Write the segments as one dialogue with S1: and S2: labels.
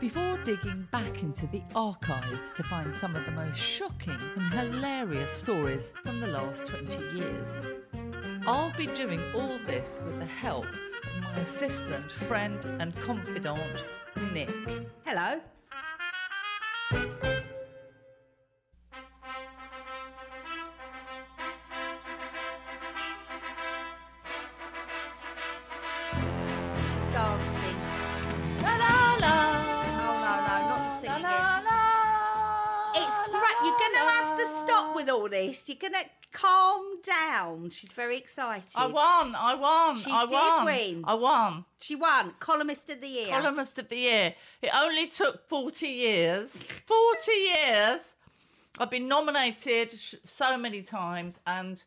S1: before digging back into the archives to find some of the most shocking and hilarious stories from the last 20 years. I'll be doing all this with the help of my assistant, friend, and confidant, Nick.
S2: Hello. She's very excited.
S1: I won. I won.
S2: She
S1: I
S2: did
S1: won.
S2: win.
S1: I won.
S2: She won. Columnist of the year.
S1: Columnist of the year. It only took 40 years. 40 years. I've been nominated sh- so many times and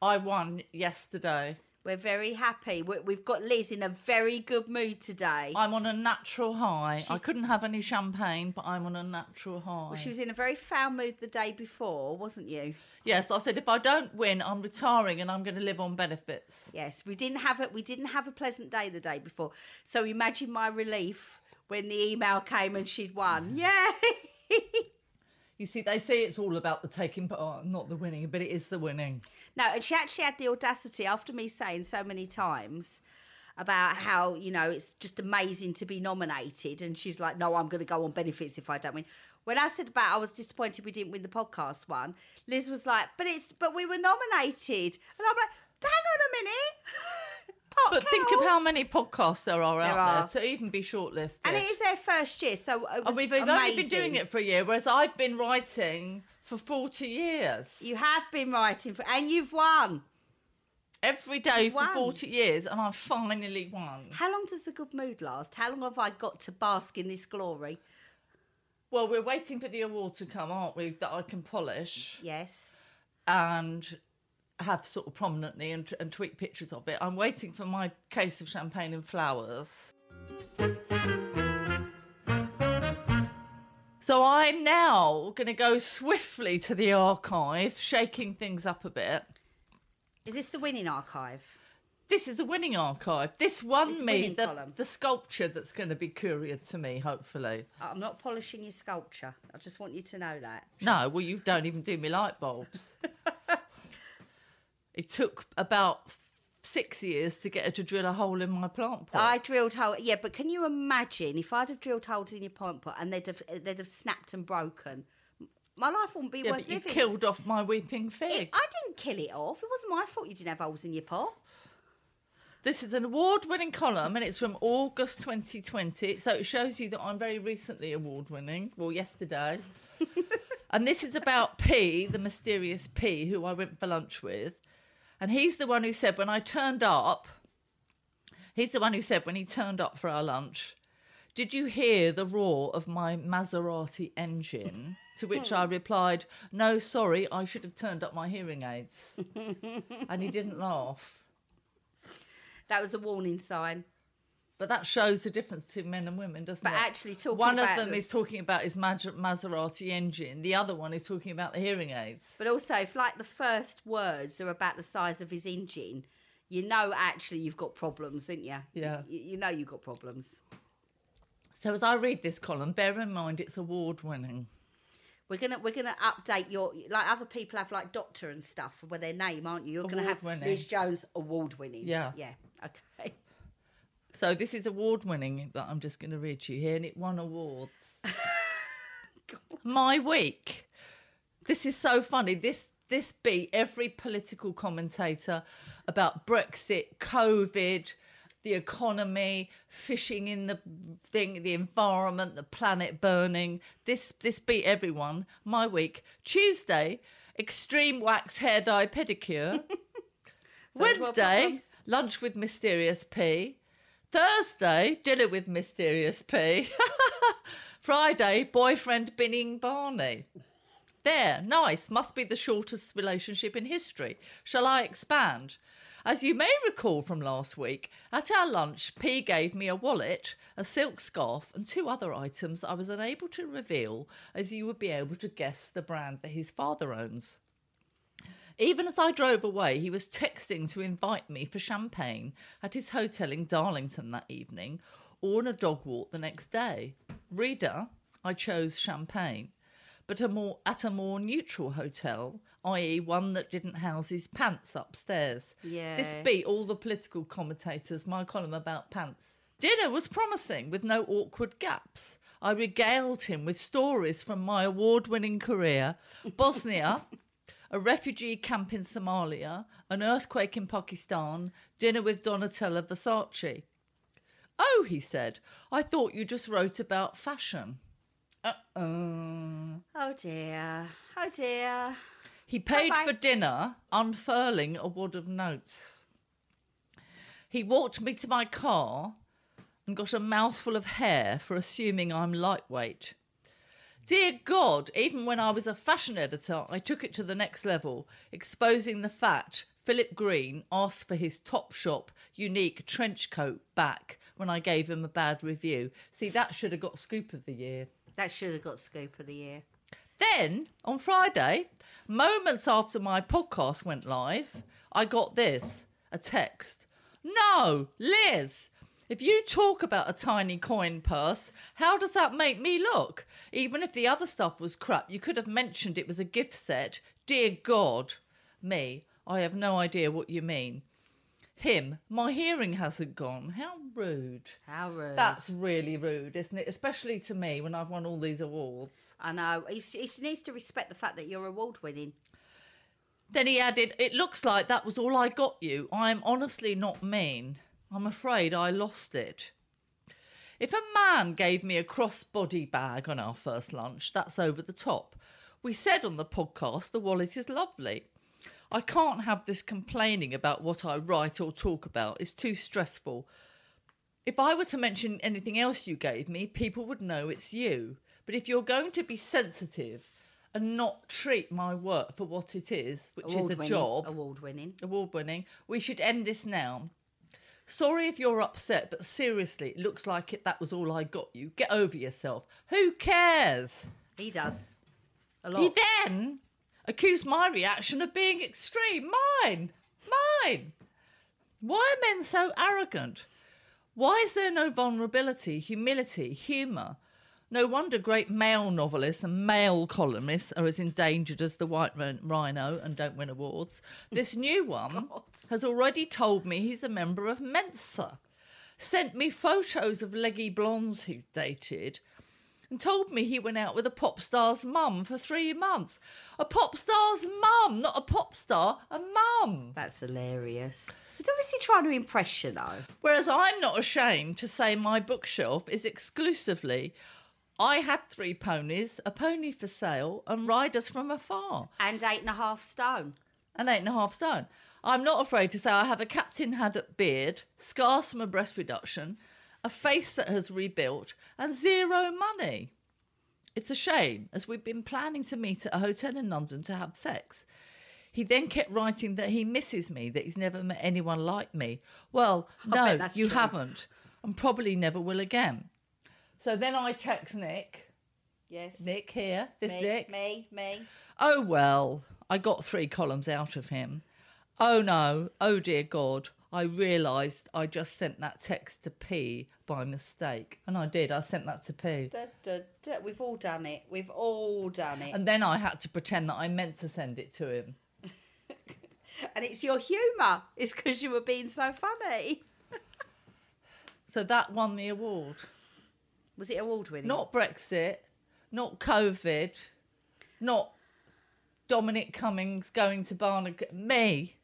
S1: I won yesterday.
S2: We're very happy. We- We've got Liz in a very good mood today.
S1: I'm on a natural high. I couldn't have any champagne, but I'm on a natural high.
S2: Well, she was in a very foul mood the day before, wasn't you?
S1: Yes, I said if I don't win, I'm retiring and I'm going to live on benefits.
S2: Yes, we didn't have it. We didn't have a pleasant day the day before. So imagine my relief when the email came and she'd won. Yeah.
S1: You see, they say it's all about the taking part, oh, not the winning, but it is the winning.
S2: no, and she actually had the audacity after me saying so many times about how you know it's just amazing to be nominated, and she's like, "No, I'm going to go on benefits if I don't win." When I said about I was disappointed we didn't win the podcast one, Liz was like, "But it's but we were nominated," and I'm like, "Hang on a minute." Pot
S1: But think of how many podcasts there are out
S2: There are.
S1: there to even be shortlisted.
S2: And it is their first year, so it
S1: And we've only been doing it for a year, whereas I've been writing for 40 years.
S2: You have been writing for, and you've won.
S1: Every day for
S2: won.
S1: 40 years, and I've finally won.
S2: How long does the good mood last? How long have I got to bask in this glory?
S1: Well, we're waiting for the award to come, aren't we? That I can polish
S2: Yes.
S1: and have sort of prominently and, and tweet pictures of it. I'm waiting for my case of champagne and flowers. So I'm now going to go swiftly to the archive, shaking things up a bit.
S2: Is this the winning archive?
S1: This is the winning archive. This won
S2: a
S1: me the,
S2: column.
S1: the sculpture that's going to be couriered to me, hopefully.
S2: I'm not polishing your sculpture. I just want you to know that.
S1: No, well, you don't even do me light bulbs. it took about six years to get her to drill a hole in my plant pot.
S2: I drilled hole. Yeah, but can you imagine if I'd have drilled holes in your plant pot and they'd have they'd have snapped and broken? My life wouldn't be
S1: yeah,
S2: worth
S1: but you
S2: living.
S1: killed off my weeping fig.
S2: It, I didn't kill it off. It wasn't my fault you didn't have holes in your pot.
S1: This is an award winning column and it's from August 2020. So it shows you that I'm very recently award winning. Well, yesterday. and this is about P, the mysterious P, who I went for lunch with. And he's the one who said, when I turned up, he's the one who said, when he turned up for our lunch, did you hear the roar of my Maserati engine? To which I replied, no, sorry, I should have turned up my hearing aids. and he didn't laugh.
S2: That was a warning sign.
S1: But that shows the difference between men and women, doesn't
S2: But
S1: it?
S2: actually talking
S1: one of them
S2: the-
S1: is talking about his Mas- Maserati engine. The other one is talking about the hearing aids.
S2: But also, if like the first words are about the size of his engine, you know actually you've got problems, don't you?
S1: Yeah.
S2: You, you know you've got problems.
S1: So as I read this column, bear in mind it's award winning.
S2: We're gonna we're gonna update your like other people have like doctor and stuff with their name, aren't you? You're gonna have. Liz Jones award winning.
S1: Yeah.
S2: Yeah. Okay.
S1: So this is award winning that I'm just going to read to you here, and it won awards. My week. This is so funny. This this beat every political commentator about Brexit, COVID, the economy, fishing in the thing, the environment, the planet burning. This this beat everyone. My week. Tuesday, extreme wax hair dye pedicure. Wednesday, lunch with Mysterious P. Thursday, dinner with Mysterious P. Friday, boyfriend binning Barney. There, nice. Must be the shortest relationship in history. Shall I expand? As you may recall from last week, at our lunch, P gave me a wallet, a silk scarf, and two other items I was unable to reveal, as you would be able to guess the brand that his father owns. Even as I drove away, he was texting to invite me for champagne at his hotel in Darlington that evening or on a dog walk the next day. Reader, I chose champagne, but a more at a more neutral hotel, i.e., one that didn't house his pants upstairs.
S2: Yeah.
S1: This beat all the political commentators, my column about pants. Dinner was promising with no awkward gaps. I regaled him with stories from my award winning career, Bosnia, a refugee camp in Somalia, an earthquake in Pakistan, dinner with Donatella Versace. Oh, he said, I thought you just wrote about fashion. Uh-uh.
S2: Oh dear. Oh dear.
S1: He paid
S2: Bye-bye.
S1: for dinner, unfurling a wad of notes. He walked me to my car and got a mouthful of hair for assuming I'm lightweight. Dear God, even when I was a fashion editor, I took it to the next level, exposing the fact Philip Green asked for his Topshop unique trench coat back when I gave him a bad review. See, that should have got scoop of the year.
S2: That should have got scoop of the year.
S1: Then on Friday, moments after my podcast went live, I got this a text. No, Liz, if you talk about a tiny coin purse, how does that make me look? Even if the other stuff was crap, you could have mentioned it was a gift set. Dear God. Me, I have no idea what you mean. Him, my hearing hasn't gone. How rude.
S2: How rude.
S1: That's really rude, isn't it? Especially to me when I've won all these awards.
S2: I know. He, he needs to respect the fact that you're award winning.
S1: Then he added, It looks like that was all I got you. I am honestly not mean. I'm afraid I lost it. If a man gave me a crossbody bag on our first lunch, that's over the top. We said on the podcast the wallet is lovely. I can't have this complaining about what I write or talk about. It's too stressful. If I were to mention anything else you gave me, people would know it's you. But if you're going to be sensitive and not treat my work for what it is, which is a
S2: Award-winning.
S1: job,
S2: Award winning.
S1: award winning, we should end this now. Sorry if you're upset, but seriously, it looks like it, that was all I got you. Get over yourself. Who cares?
S2: He does. A lot.
S1: He then accused my reaction of being extreme. Mine! Mine! Why are men so arrogant? Why is there no vulnerability, humility, humour? No wonder great male novelists and male columnists are as endangered as the white rhino and don't win awards. This new one
S2: God.
S1: has already told me he's a member of Mensa, sent me photos of leggy blondes he's dated, and told me he went out with a pop star's mum for three months. A pop star's mum, not a pop star, a mum.
S2: That's hilarious. He's obviously trying to impress you, though.
S1: Whereas I'm not ashamed to say my bookshelf is exclusively I had three ponies, a pony for sale, and riders from afar,
S2: And eight and a half stone.
S1: and eight and a half stone. I'm not afraid to say I have a Captain Haddock beard, scars from a breast reduction, a face that has rebuilt, and zero money. It's a shame, as we've been planning to meet at a hotel in London to have sex. He then kept writing that he misses me, that he's never met anyone like me. Well,
S2: I
S1: no, you
S2: true.
S1: haven't, and probably never will again. So then I text Nick,
S2: Yes.
S1: Nick here, this
S2: me,
S1: Nick.
S2: Me, me.
S1: Oh well, I got three columns out of him. Oh no, oh dear God, I realised I just sent that text to P by mistake. And I did, I sent that to P.
S2: Da, da, da. We've all done it. We've all done it.
S1: And then I had to pretend that I meant to send it to him.
S2: And it's your humour. It's because you were being so funny.
S1: So that won the award.
S2: Was it a award winning?
S1: Not Brexit, not COVID, not Dominic Cummings going to Barnard. Me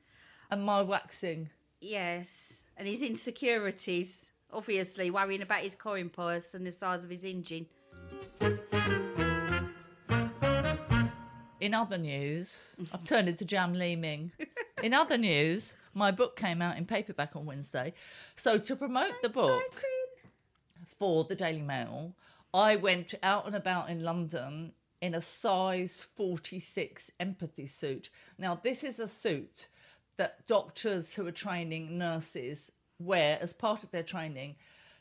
S1: and my waxing.
S2: Yes. And his insecurities. Obviously, worrying about his coin purse and the size of his engine.
S1: In other news, I've turned into Jam Lee Ming. In other news, my book came out in paperback on Wednesday. So to promote the book. For the Daily Mail, I went out and about in London in a size 46 empathy suit. Now, this is a suit that doctors who are training nurses wear as part of their training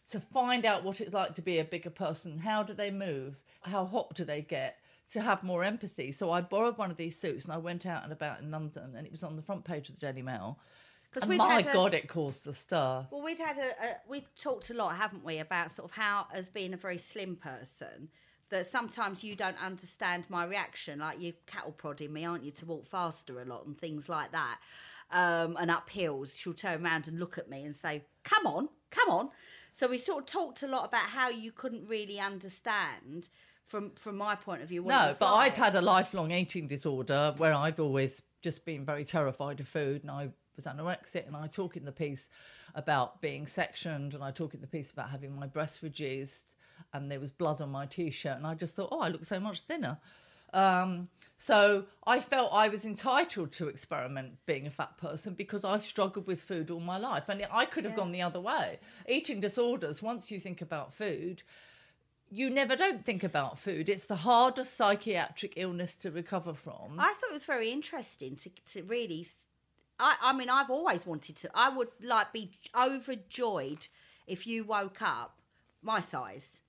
S1: to find out what it's like to be a bigger person. How do they move? How hot do they get? To have more empathy. So I borrowed one of these suits and I went out and about in London and it was on the front page of the Daily Mail.
S2: We've
S1: my
S2: had a-
S1: God, it caused the stir.
S2: Well, we'd had a, a we've talked a lot, haven't we, about sort of how, as being a very slim person, that sometimes you don't understand my reaction. Like you're cattle prodding me, aren't you, to walk faster a lot and things like that. Um, and up hills, she'll turn around and look at me and say, "Come on, come on." So we sort of talked a lot about how you couldn't really understand from from my point of view. What
S1: No, but
S2: like.
S1: I've had a lifelong eating disorder where I've always just been very terrified of food, and I was anorexic. And I talk in the piece about being sectioned, and I talk in the piece about having my breasts reduced, and there was blood on my t-shirt, and I just thought, oh, I look so much thinner. Um, so I felt I was entitled to experiment being a fat person because I've struggled with food all my life, and I could have
S2: Yeah.
S1: gone the other way. Eating disorders. Once you think about food, you never don't think about food. It's the hardest psychiatric illness to recover from.
S2: I thought it was very interesting to to really. I I mean, I've always wanted to. I would like be overjoyed if you woke up my size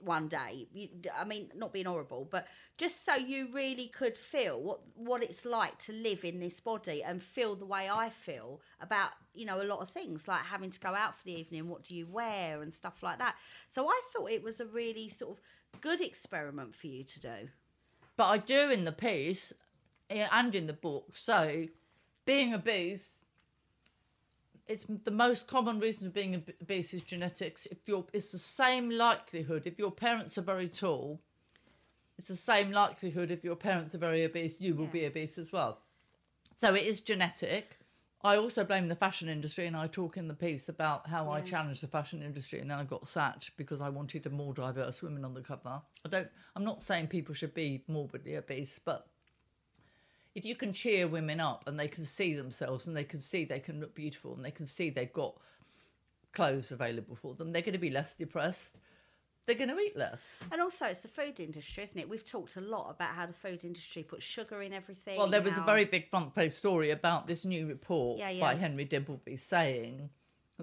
S2: one day. You, I mean, not being horrible, but just so you really could feel what what it's like to live in this body and feel the way I feel about you know a lot of things like having to go out for the evening. What do you wear and stuff like that. So I thought it was a really sort of good experiment for you to do.
S1: but I do in the piece eh, and in the book say being obese. It's the most common reason of being obese is genetics. If you're, it's the same likelihood if your parents are very tall. It's the same likelihood if your parents are very obese, you will be obese as well. So it is genetic. I also blame the fashion industry, and I talk in the piece about how I challenged the fashion industry, and then I got sacked because I wanted a more diverse women on the cover. I don't. I'm not saying people should be morbidly obese, but if you can cheer women up and they can see themselves and they can see they can look beautiful and they can see they've got clothes available for them, they're going to be less depressed. They're going to eat less.
S2: And also, it's the food industry, isn't it? We've talked a lot about how the food industry puts sugar in everything.
S1: Well, there was a very big front page story about this new report
S2: Yeah,
S1: by. Henry Dimbleby saying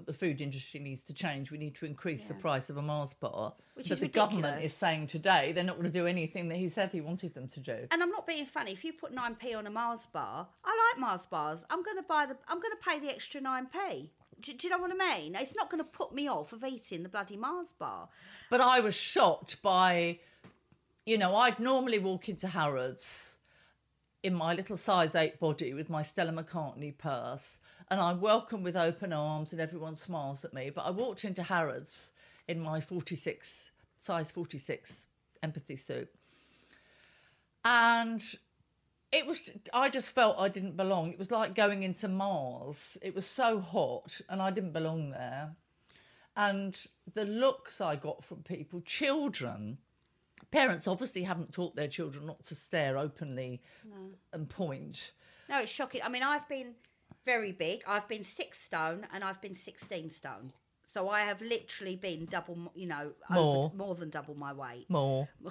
S1: that the food industry needs to change. We need to increase the price of a Mars bar.
S2: Which
S1: but
S2: is
S1: the government is saying today they're not going to do anything that he said he wanted them to do.
S2: And I'm not being funny. If you put nine p on a Mars bar, I like Mars bars. I'm going to buy the. I'm going to pay the extra nine p. Do, do you know what I mean? It's not going to put me off of eating the bloody Mars bar.
S1: But I was shocked by, you know, I'd normally walk into Harrods in my little size eight body with my Stella McCartney purse, and I'm welcomed with open arms and everyone smiles at me. But I walked into Harrods in my 46, size 46 empathy suit. And it was i just felt i didn't belong it was like going into mars it was so hot and i didn't belong there and the looks i got from people children parents obviously haven't taught their children not to stare openly and point
S2: No, it's shocking. I mean, I've been very big. I've been six stone and I've been 16 stone. So I have literally been double, you know,
S1: More.
S2: Over, more than double my weight.
S1: more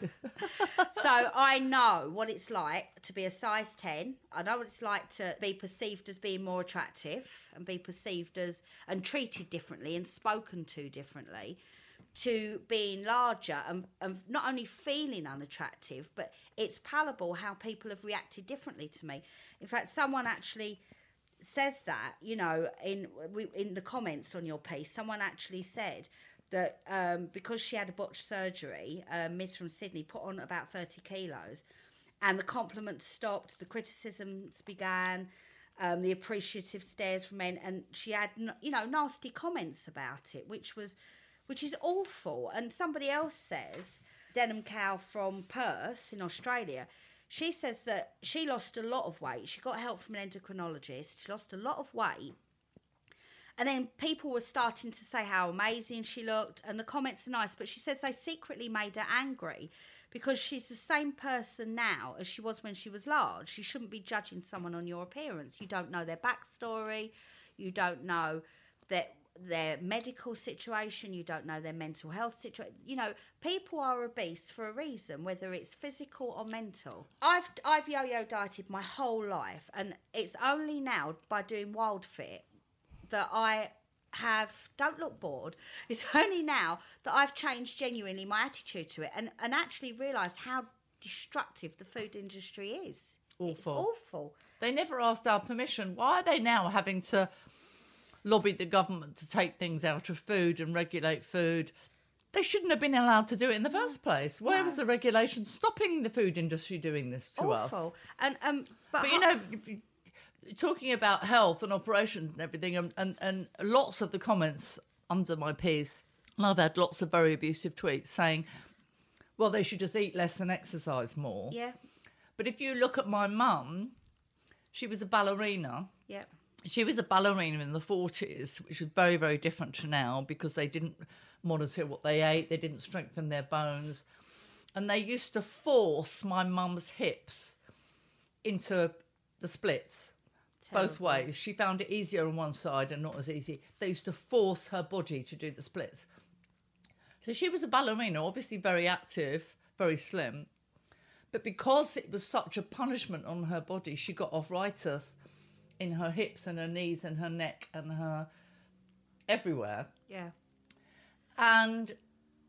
S2: so I know what it's like to be a size 10. I know what it's like to be perceived as being more attractive and be perceived as and treated differently and spoken to differently to being larger and, and not only feeling unattractive, but it's palatable how people have reacted differently to me. In fact, someone actually says that you know in in the comments on your piece someone actually said that um, because she had a botched surgery um, miss from sydney put on about 30 kilos and the compliments stopped the criticisms began um, the appreciative stares from men and she had you know nasty comments about it which was which is awful. And somebody else says denim cow from perth in australia she says that she lost a lot of weight. She got help from an endocrinologist. She lost a lot of weight. And then people were starting to say how amazing she looked, and the comments are nice, but she says they secretly made her angry because she's the same person now as she was when she was large. You shouldn't be judging someone on your appearance. You don't know their backstory, you don't know that their medical situation, you don't know their mental health situation. You know, people are obese for a reason, whether it's physical or mental. I've I've yo-yo dieted my whole life, and it's only now by doing Wild Fit that I have don't look bored. It's only now that I've changed genuinely my attitude to it, and and actually realised how destructive the food industry is. It's
S1: Awful.
S2: awful.
S1: They never asked our permission. Why are they now having to lobby the government to take things out of food and regulate food? They shouldn't have been allowed to do it in the first place. Where was the regulation stopping the food industry doing this to us?
S2: awful. And um, but,
S1: But you know, talking about health and operations and everything, and, and, and lots of the comments under my piece, and I've had lots of very abusive tweets saying, well, they should just eat less and exercise more.
S2: yeah,
S1: But if you look at my mum, she was a ballerina.
S2: yeah,
S1: She was a ballerina in the 40s, which was very, very different to now because they didn't monitor what they ate, they didn't strengthen their bones. And they used to force my mum's hips into the splits both ways. She found it easier on one side and not as easy. They used to force her body to do the splits. So she was a ballerina, obviously very active, very slim. But because it was such a punishment on her body, she got arthritis in her hips and her knees and her neck and her everywhere.
S2: yeah.
S1: And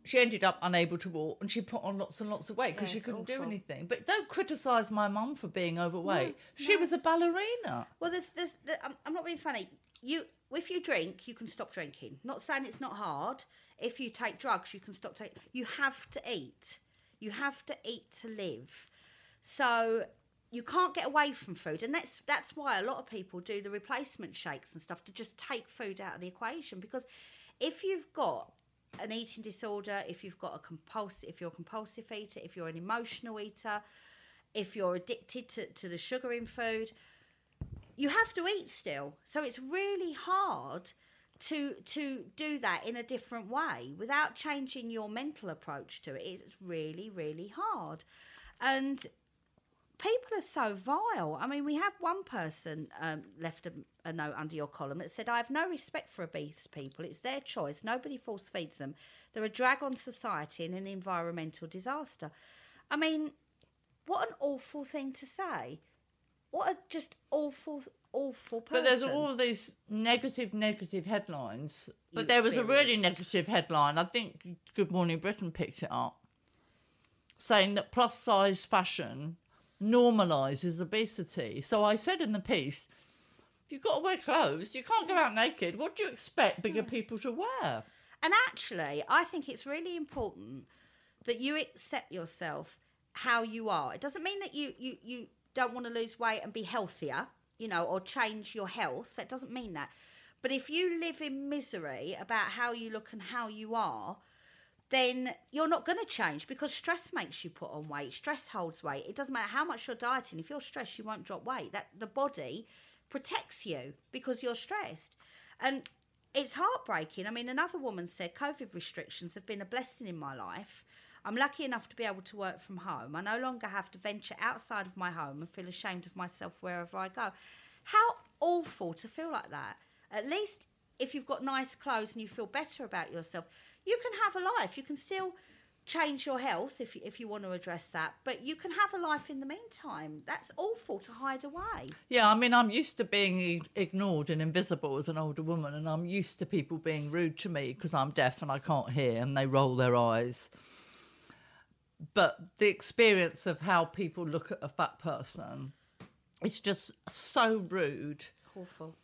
S1: she ended up unable to walk and she put on lots and lots of weight because
S2: Yeah,
S1: she couldn't do anything. But don't criticise my mum for being overweight. she
S2: no.
S1: was a ballerina.
S2: Well, there's, there's, there, I'm, I'm not being funny. You, if you drink, you can stop drinking. Not saying it's not hard. If you take drugs, you can stop taking. You have to eat. You have to eat to live. So you can't get away from food, and that's that's why a lot of people do the replacement shakes and stuff to just take food out of the equation. Because if you've got an eating disorder, if you've got a compulsive, if you're a compulsive eater, if you're an emotional eater, if you're addicted to, to the sugar in food, you have to eat still. So it's really hard to to do that in a different way without changing your mental approach to it. It's really really hard, and people are so vile. I mean, we have one person um, left a, a note under your column that said, "I have no respect for obese people. It's their choice. Nobody force feeds them. They're a drag on society and an environmental disaster." I mean, what an awful thing to say. What a just awful, awful person.
S1: But there's all these negative, negative headlines. But
S2: You
S1: there was a really negative headline. I think Good Morning Britain picked it up, saying that plus size fashion normalises obesity. So I said in the piece, if you've got to wear clothes, you can't go out naked. What do you expect bigger hmm. people to wear?
S2: And actually, I think it's really important that you accept yourself how you are. It doesn't mean that you you you don't want to lose weight and be healthier, you know, or change your health. That doesn't mean that. But if you live in misery about how you look and how you are, then you're not going to change because stress makes you put on weight. Stress holds weight. It doesn't matter how much you're dieting. If you're stressed, you won't drop weight. That the body protects you because you're stressed. And it's heartbreaking. I mean, another woman said COVID restrictions have been a blessing in my life. I'm lucky enough to be able to work from home. I no longer have to venture outside of my home and feel ashamed of myself wherever I go. How awful to feel like that. At least if you've got nice clothes and you feel better about yourself, you can have a life. You can still change your health if you, if you want to address that, but you can have a life in the meantime. That's awful to hide away.
S1: Yeah, I mean, I'm used to being ignored and invisible as an older woman, and I'm used to people being rude to me because I'm deaf and I can't hear, and they roll their eyes. But the experience of how people look at a fat person is just so rude.
S2: Awful.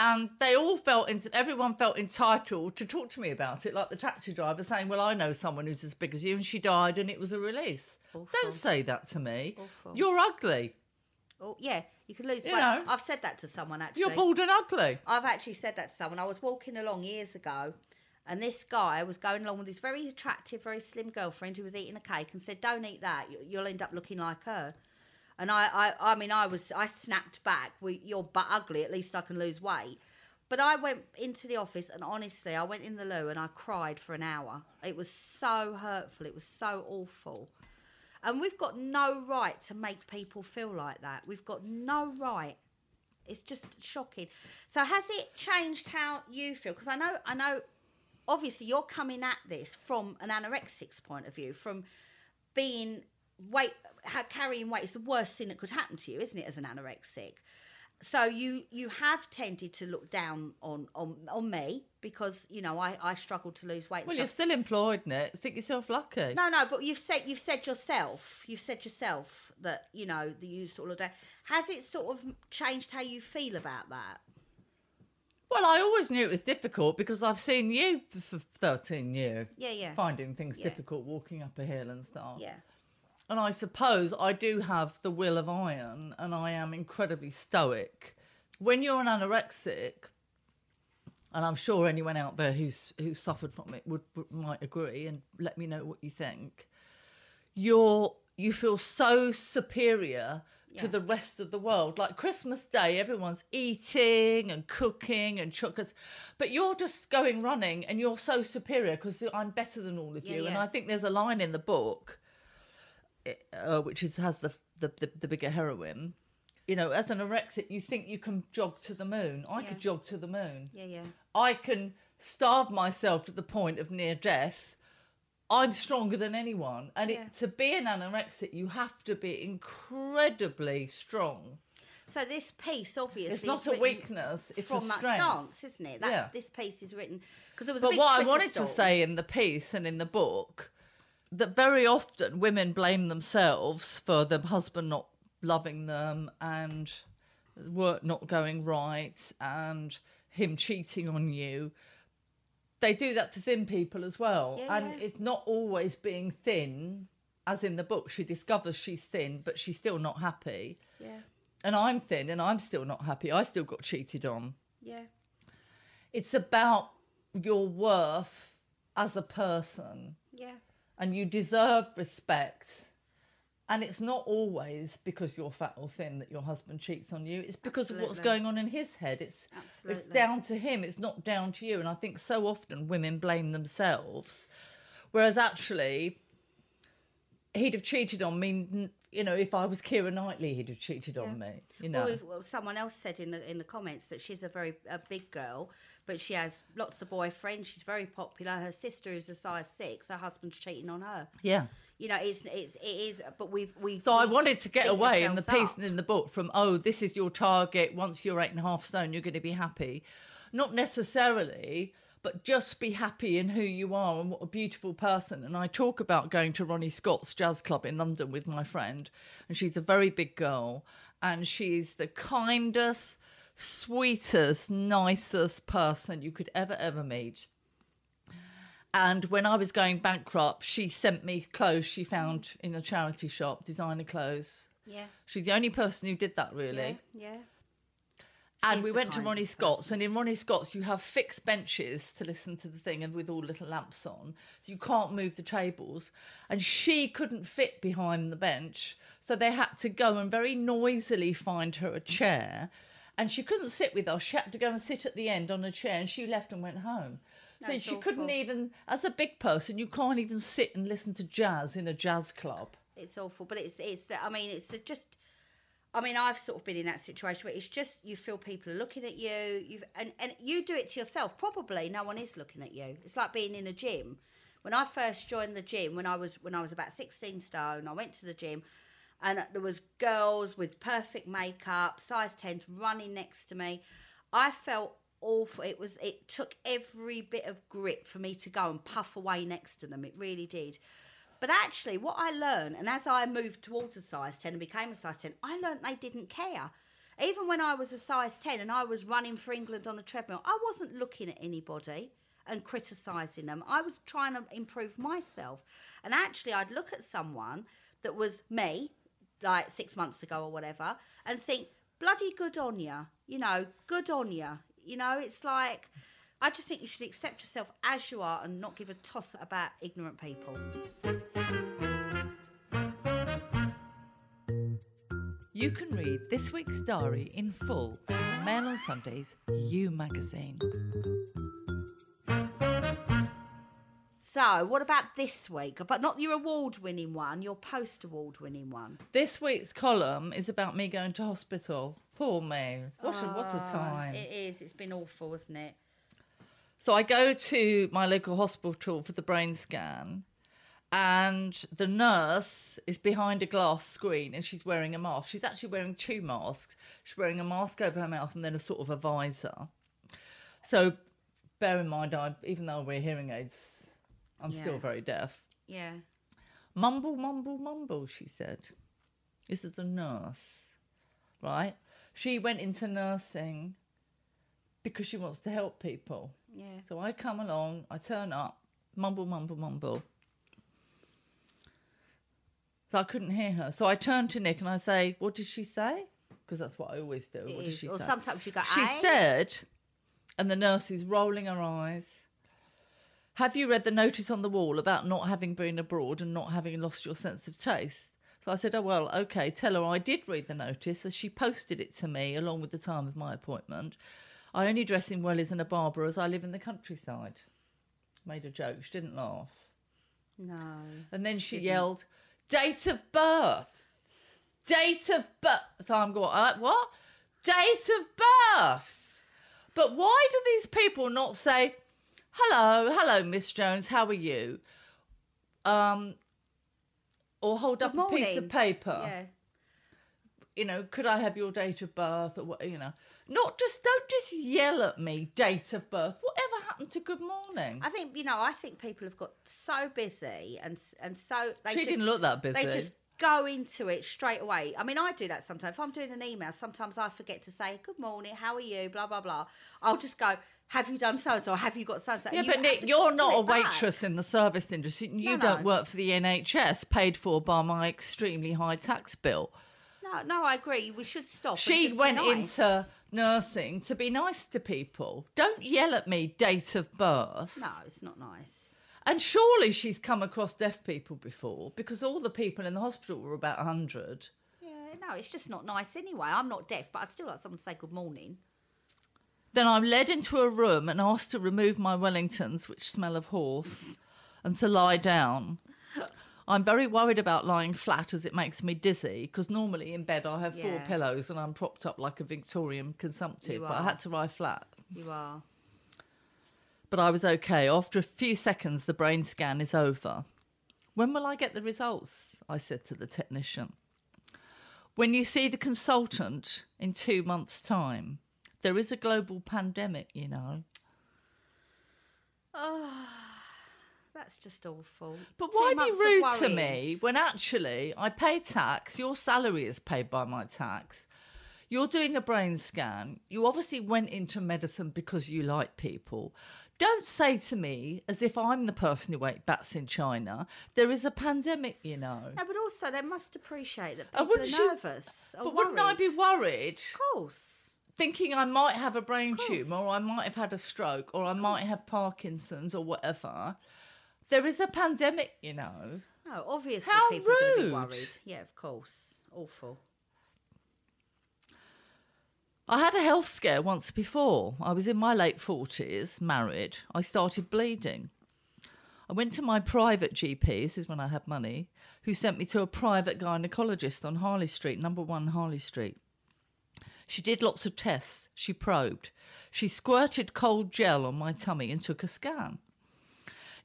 S1: And they all felt, everyone felt entitled to talk to me about it, like the taxi driver saying, Well, I know someone who's as big as you, and she died, and it was a release.
S2: Awful.
S1: Don't say that to me.
S2: Awful.
S1: You're ugly.
S2: Oh, yeah, you can lose
S1: You
S2: weight.
S1: know.
S2: I've said that to someone actually.
S1: You're bald and ugly.
S2: I've actually said that to someone. I was walking along years ago, and this guy was going along with his very attractive, very slim girlfriend who was eating a cake and said, "Don't eat that. You'll end up looking like her." And I, I, I mean, I was, I snapped back. We, you're but ugly. At least I can lose weight. But I went into the office, and honestly, I went in the loo and I cried for an hour. It was so hurtful. It was so awful. And we've got no right to make people feel like that. We've got no right It's just shocking. So has it changed how you feel? Because I know, I know, obviously you're coming at this from an anorexic's point of view, from being weight, carrying weight is the worst thing that could happen to you, isn't it, as an anorexic? So you you have tended to look down on on, on me because you know I, I struggled to lose weight.
S1: Well, you're still employed, Nick. Think yourself lucky.
S2: No, no, but you've said you've said yourself, you've said yourself that you know that you sort of. Has it sort of changed how you feel about that?
S1: Well, I always knew it was difficult because I've seen you for 13 years
S2: Yeah, yeah,
S1: finding things
S2: Yeah.
S1: difficult walking up a hill and stuff.
S2: yeah,
S1: And I suppose I do have the will of iron and I am incredibly stoic. When you're an anorexic, and I'm sure anyone out there who's who suffered from it would, would might agree and let me know what you think. You're you feel so superior to the rest of the world. Like Christmas Day, everyone's eating and cooking and chocolates, but you're just going running and you're so superior because I'm better than all of
S2: Yeah,
S1: you. And. I think there's a line in the book uh, which is has the, the the the bigger heroine. You know, as an anorexic, you think you can jog to the moon. I
S2: Yeah.
S1: could jog to the moon.
S2: yeah, yeah.
S1: I can starve myself to the point of near death. I'm stronger than anyone, and
S2: Yeah.
S1: it, to be an anorexic, you have to be incredibly strong.
S2: So this piece, obviously,
S1: It's not a weakness; it's
S2: from
S1: a
S2: that
S1: strength.
S2: stance, isn't it? That
S1: Yeah.
S2: this piece is written because there was. a
S1: But what I wanted to say in the piece and in the book that very often women blame themselves for the husband not loving them and work not going right and him cheating on you. They do that to thin people as well.
S2: Yeah,
S1: and
S2: yeah.
S1: it's not always being thin, as in the book, she discovers she's thin, but she's still not happy.
S2: Yeah,
S1: And I'm thin and I'm still not happy. I still got cheated on
S2: yeah,
S1: it's about your worth as a person
S2: yeah,
S1: and you deserve respect. And it's not always because you're fat or thin that your husband cheats on you. It's because of what's going on in his head. It's it's down to him. It's not down to you. And i think so often women blame themselves. Whereas actually he'd have cheated on me you know if i was keira knightley he'd have cheated on me you know
S2: Well, if, well, someone else said in the in the comments that she's a very a big girl, but she has lots of boyfriends. She's very popular. Her sister is a size six. Her husband's cheating on her.
S1: yeah
S2: You know, it's it's it is. But we've we.
S1: So I wanted to get away in the piece and in the book from, oh, this is your target. Once you're eight and a half stone, you're going to be happy. Not necessarily, but just be happy in who you are and what a beautiful person. And I talk about going to Ronnie Scott's jazz club in London with my friend, and she's a very big girl, and she's the kindest, sweetest, nicest person you could ever, ever meet. And when I was going bankrupt, she sent me clothes she found in a charity shop, designer clothes.
S2: Yeah.
S1: She's the only person who did that, really.
S2: Yeah. Yeah.
S1: And we went to Ronnie Scott's,
S2: person.
S1: and in Ronnie Scott's, you have fixed benches to listen to the thing and with all little lamps on. So you can't move the tables. And she couldn't fit behind the bench. So they had to go and very noisily find her a chair. And she couldn't sit with us. She had to go and sit at the end on a chair, and she left and went home. So
S2: That's
S1: she couldn't even, as a big person, you can't even sit and listen to jazz in a jazz club.
S2: It's awful, but it's it's. I mean, it's just. I mean, I've sort of been in that situation where it's just you feel people are looking at you. You've and and you do it to yourself. Probably no one is looking at you. It's like being in a gym. When I first joined the gym, when I was when I was about sixteen stone, I went to the gym, and there was girls with perfect makeup, size tens, running next to me. I felt awful. It was. It took every bit of grit for me to go and puff away next to them. It really did. But actually, what I learned, and as I moved towards a size 10 and became a size 10, I learned they didn't care. Even when I was a size 10 and I was running for England on the treadmill, I wasn't looking at anybody and criticising them. I was trying to improve myself. And actually, I'd look at someone that was me, like six months ago or whatever, and think, bloody good on ya. You know, good on ya. You know, it's like, I just think you should accept yourself as you are and not give a toss about ignorant people.
S1: You can read this week's diary in full in Mail on Sundays You magazine.
S2: So, what about this week? But not your award winning one, your post award winning one.
S1: This week's column is about me going to hospital. Poor me. What a, what a
S2: Ah,
S1: time.
S2: It is. It's been awful, isn't it?
S1: So I go to my local hospital for the brain scan, and the nurse is behind a glass screen and she's wearing a mask. She's actually wearing two masks. She's wearing a mask over her mouth and then a sort of a visor. So bear in mind, I, even though we're hearing aids, I'm still very deaf.
S2: Yeah.
S1: Mumble, mumble, mumble, she said. This is a nurse, right? She went into nursing because she wants to help people.
S2: Yeah.
S1: So I come along, I turn up, mumble, mumble, mumble. So I couldn't hear her. So I turn to Nick and I say, What did she say? Because that's what I always do.
S2: It
S1: what did she
S2: Or
S1: say?
S2: sometimes you go,
S1: she said, and the nurse is rolling her eyes. Have you read the notice on the wall about not having been abroad and not having lost your sense of taste? So I said, Oh, well, okay, tell her I did read the notice as she posted it to me along with the time of my appointment. I only dress in wellies and a Barbour as I live in the countryside. Made a joke, she didn't laugh.
S2: No.
S1: And then she
S2: Didn't.
S1: yelled, Date of birth! Date of birth! So I'm going, uh, what? Date of birth! But why do these people not say, Hello, hello, Miss Jones, how are you? Um, or hold up
S2: Good
S1: a piece of paper.
S2: Yeah.
S1: You know, could I have your date of birth? Or what, you know, not just, don't just yell at me, date of birth. Whatever happened to good morning?
S2: I think you know. I think people have got so busy and and so they
S1: she
S2: just
S1: didn't look that busy.
S2: they just go into it straight away. I mean, I do that sometimes. If I'm doing an email, sometimes I forget to say good morning, how are you, blah blah blah. I'll just go, have you done so and so? Have you got so and so?
S1: Yeah,
S2: And you
S1: Nick, you're not a
S2: it back.
S1: waitress in the service industry. You
S2: No,
S1: don't
S2: no.
S1: work for the NHS, paid for by my extremely high tax bill.
S2: No, no, I agree. We should stop.
S1: She went
S2: nice.
S1: into nursing to be nice to people. Don't yell at me, date of birth.
S2: No, it's not nice.
S1: And surely she's come across deaf people before because all the people in the hospital were about 100.
S2: Yeah, no, it's just not nice anyway. I'm not deaf, but I'd still like someone to say good morning.
S1: Then I'm led into a room and asked to remove my Wellingtons, which smell of horse, and to lie down. I'm very worried about lying flat as it makes me dizzy because normally in bed I have four pillows and I'm propped up like a Victorian consumptive, but I had to lie flat.
S2: You are.
S1: But I was okay. After a few seconds, the brain scan is over. When will I get the results? I said to the technician. When you see the consultant in two months' time, there is a global pandemic, you know. Ah.
S2: That's just awful.
S1: But
S2: Two
S1: why be rude to me when actually I pay tax? Your salary is paid by my tax. You're doing a brain scan. You obviously went into medicine because you like people. Don't say to me, as if I'm the person who ate bats in China, there is a pandemic, you know.
S2: No, but also they must appreciate that people are
S1: you-
S2: nervous. or
S1: But wouldn't I be
S2: worried.
S1: worried,
S2: Of course.
S1: thinking I might have a brain tumour, or I might have had a stroke, or I might have Parkinson's, or whatever? There is a pandemic, you know.
S2: No, obviously
S1: How
S2: people are going to be worried. Yeah, of course. Awful.
S1: I had a health scare once before. I was in my late 40s, married. I started bleeding. I went to my private GP, this is when I had money, who sent me to a private gynecologist on Harley Street, number one Harley Street. She did lots of tests. She probed. She squirted cold gel on my tummy and took a scan.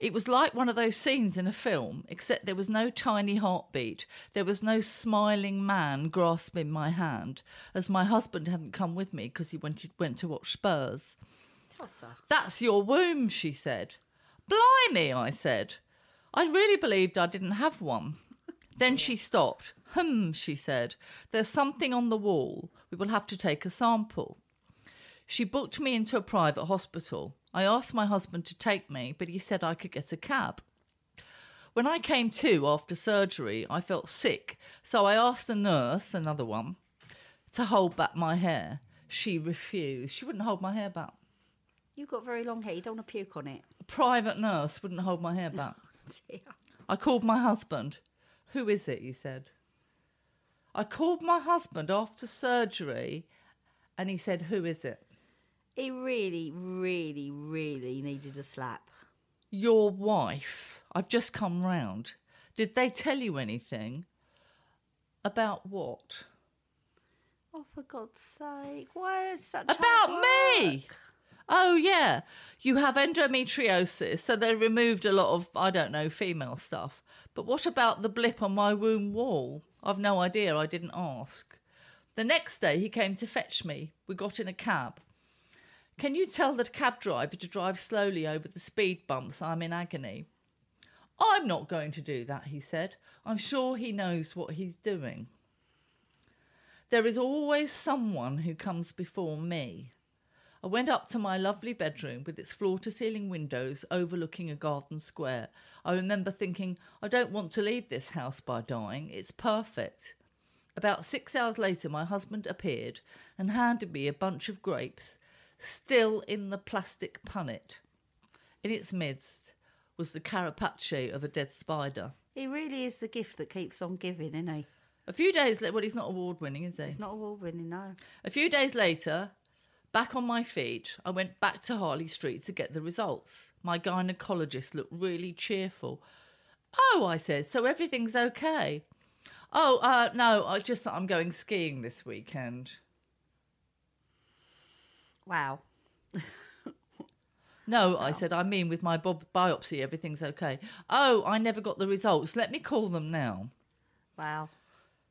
S1: It was like one of those scenes in a film, except there was no tiny heartbeat. There was no smiling man grasping my hand, as my husband hadn't come with me because he went, went to watch Spurs.
S2: Tosser.
S1: That's your womb, she said. Blimey, I said. I really believed I didn't have one. Then she stopped. Hum, she said. There's something on the wall. We will have to take a sample. She booked me into a private hospital. I asked my husband to take me, but he said I could get a cab. When I came to after surgery, I felt sick, so I asked the nurse, another one, to hold back my hair. She refused. She wouldn't hold my hair back.
S2: You've got very long hair. You don't want to puke on it.
S1: A private nurse wouldn't hold my hair back.
S2: Oh, dear.
S1: I called my husband. Who is it? He said. I called my husband after surgery and he said, Who is it?
S2: He really, really, really needed a slap.
S1: your wife. I've just come round. Did they tell you anything? About what?
S2: Oh, for God's sake! Why is such
S1: About me! Oh, yeah. You have endometriosis, so they removed a lot of, I don't know, female stuff. But what about the blip on my womb wall? I've no idea. I didn't ask. The next day, he came to fetch me. We got in a cab. Can you tell the cab driver to drive slowly over the speed bumps? I'm in agony. I'm not going to do that, he said. I'm sure he knows what he's doing. There is always someone who comes before me. I went up to my lovely bedroom with its floor to ceiling windows overlooking a garden square. I remember thinking, I don't want to leave this house by dying. It's perfect. About six hours later, my husband appeared and handed me a bunch of grapes, still in the plastic punnet. In its midst was the carapace of a dead spider.
S2: He really is the gift that keeps on giving, isn't he?
S1: A few days later, well, he's not award winning, is he?
S2: It's not award winning, no.
S1: A few days later, back on my feet, I went back to Harley Street to get the results. My gynecologist looked really cheerful. Oh, I said, so everything's okay. Oh, uh, no, I just thought I'm going skiing this weekend.
S2: Wow.
S1: No, I said, I mean with my bob- biopsy, everything's okay. Oh, I never got the results. Let me call them now.
S2: Wow.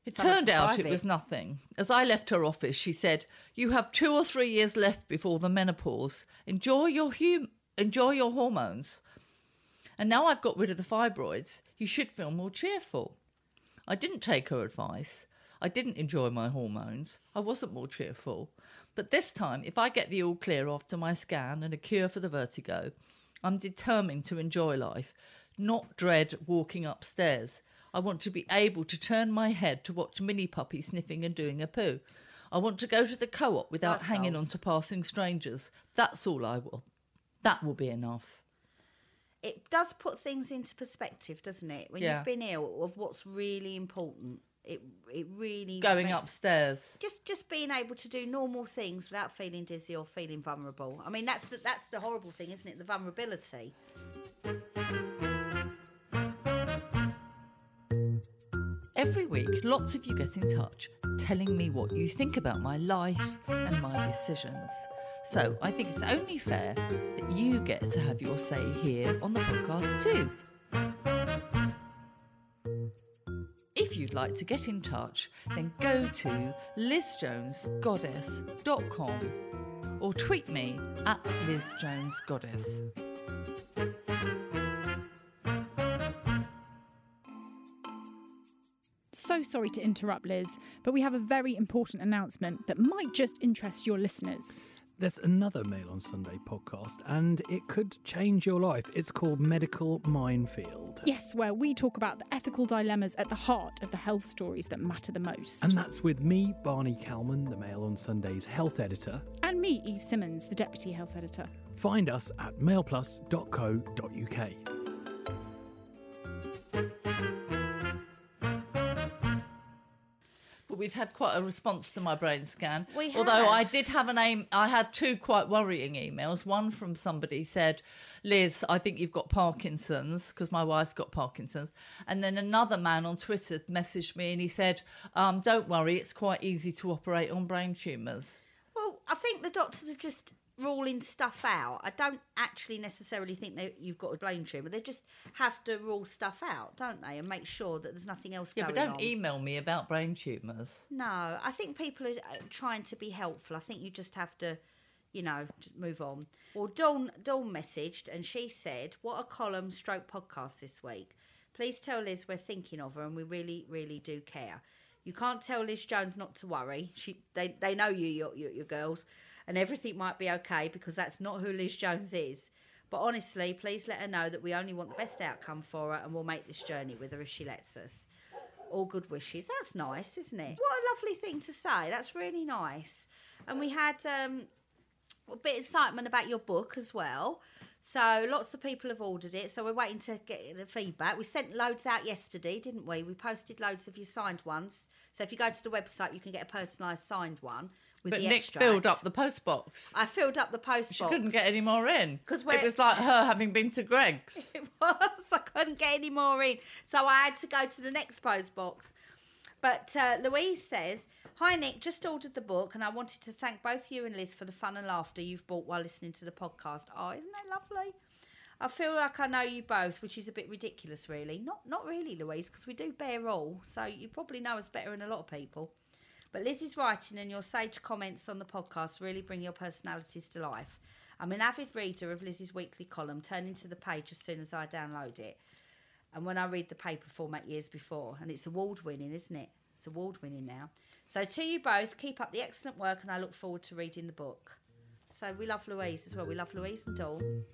S1: It turned out it was nothing. As I left her office, she said, "You have two or three years left before the menopause. Enjoy your hum- enjoy your hormones." And now I've got rid of the fibroids. You should feel more cheerful. I didn't take her advice. I didn't enjoy my hormones. I wasn't more cheerful. But this time, if I get the all clear after my scan and a cure for the vertigo, I'm determined to enjoy life, not dread walking upstairs. I want to be able to turn my head to watch Minnie Puppy sniffing and doing a poo. I want to go to the co op without
S2: Life
S1: hanging
S2: goals.
S1: on to passing strangers. That's all I will. That will be enough.
S2: It does put things into perspective, doesn't it? When
S1: Yeah.
S2: you've been ill, of what's really important. It it really
S1: Going
S2: makes-
S1: upstairs.
S2: Just just being able to do normal things without feeling dizzy or feeling vulnerable. I mean, that's the, that's the horrible thing, isn't it? The vulnerability.
S1: Every week, lots of you get in touch telling me what you think about my life and my decisions. So I think it's only fair that you get to have your say here on the podcast too. If you'd like to get in touch, then go to lizjonesgoddess.com or tweet me at lizjonesgoddess.
S3: So sorry to interrupt, Liz, but we have a very important announcement that might just interest your listeners.
S4: There's another Mail on Sunday podcast, and it could change your life. It's called Medical Minefield.
S3: Yes, where we talk about the ethical dilemmas at the heart of the health stories that matter the most.
S4: And that's with me, Barney Calman, the Mail on Sunday's health editor.
S3: And me, Eve Simmons, the deputy health editor.
S4: Find us at mailplus.co.uk.
S1: We've had quite a response to my brain scan.
S2: We
S1: Although I did have an aim, I had two quite worrying emails. One from somebody said, "Liz, I think you've got Parkinson's because my wife's got Parkinson's." And then another man on Twitter messaged me and he said, um, "Don't worry, it's quite easy to operate on brain tumours."
S2: Well, I think the doctors are just ruling stuff out. I don't actually necessarily think that you've got a brain tumour. They just have to rule stuff out, don't they, and make sure that there's nothing else
S1: Yeah,
S2: going
S1: but don't
S2: on.
S1: email me about brain tumours.
S2: No, I think people are uh, trying to be helpful. I think you just have to, you know, move on. Well, Dawn, Dawn messaged and she said, What a column stroke podcast this week. Please tell Liz we're thinking of her and we really, really do care. You can't tell Liz Jones not to worry. She, they, they know you, your, your, your girls, and everything might be okay because that's not who Liz Jones is. But honestly, please let her know that we only want the best outcome for her and we'll make this journey with her if she lets us all good wishes. That's nice, isn't it? What a lovely thing to say. That's really nice. And we had um, a bit of excitement about your book as well. So lots of people have ordered it. So we're waiting to get the feedback. We sent loads out yesterday, didn't we? We posted loads of your signed ones. So if you go to the website, you can get a personalised signed one with
S1: But
S2: the
S1: Nick
S2: extract.
S1: filled up the post box.
S2: I filled up the post
S1: She couldn't get any more in
S2: because
S1: it was like her having been to Greggs.
S2: It was. I couldn't get any more in. So I had to go to the next post box. But uh, Louise says, Hi Nick, just ordered the book and I wanted to thank both you and Liz for the fun and laughter you've brought while listening to the podcast. Oh, isn't that lovely? I feel like I know you both, which is a bit ridiculous, really. Not, not really, Louise, because we do bear all. So you probably know us better than a lot of people. But Liz's writing and your sage comments on the podcast really bring your personalities to life. I'm an avid reader of Liz's weekly column, turning to the page as soon as I download it. And when I read the paper format years before, and it's award winning, isn't it? It's award winning now. So to you both, keep up the excellent work, and I look forward to reading the book. So we love Louise as well. We love Louise and Dawn.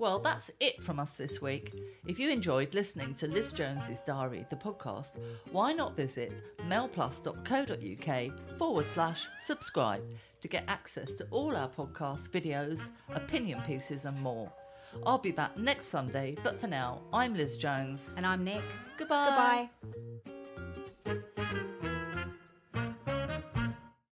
S1: Well, that's it from us this week. If you enjoyed listening to Liz Jones's Diary, the podcast, why not visit mailplus.co.uk forward slash subscribe to get access to all our podcasts, videos, opinion pieces, and more. I'll be back next Sunday, but for now, I'm Liz Jones.
S2: And I'm Nick.
S1: Goodbye.
S2: Goodbye.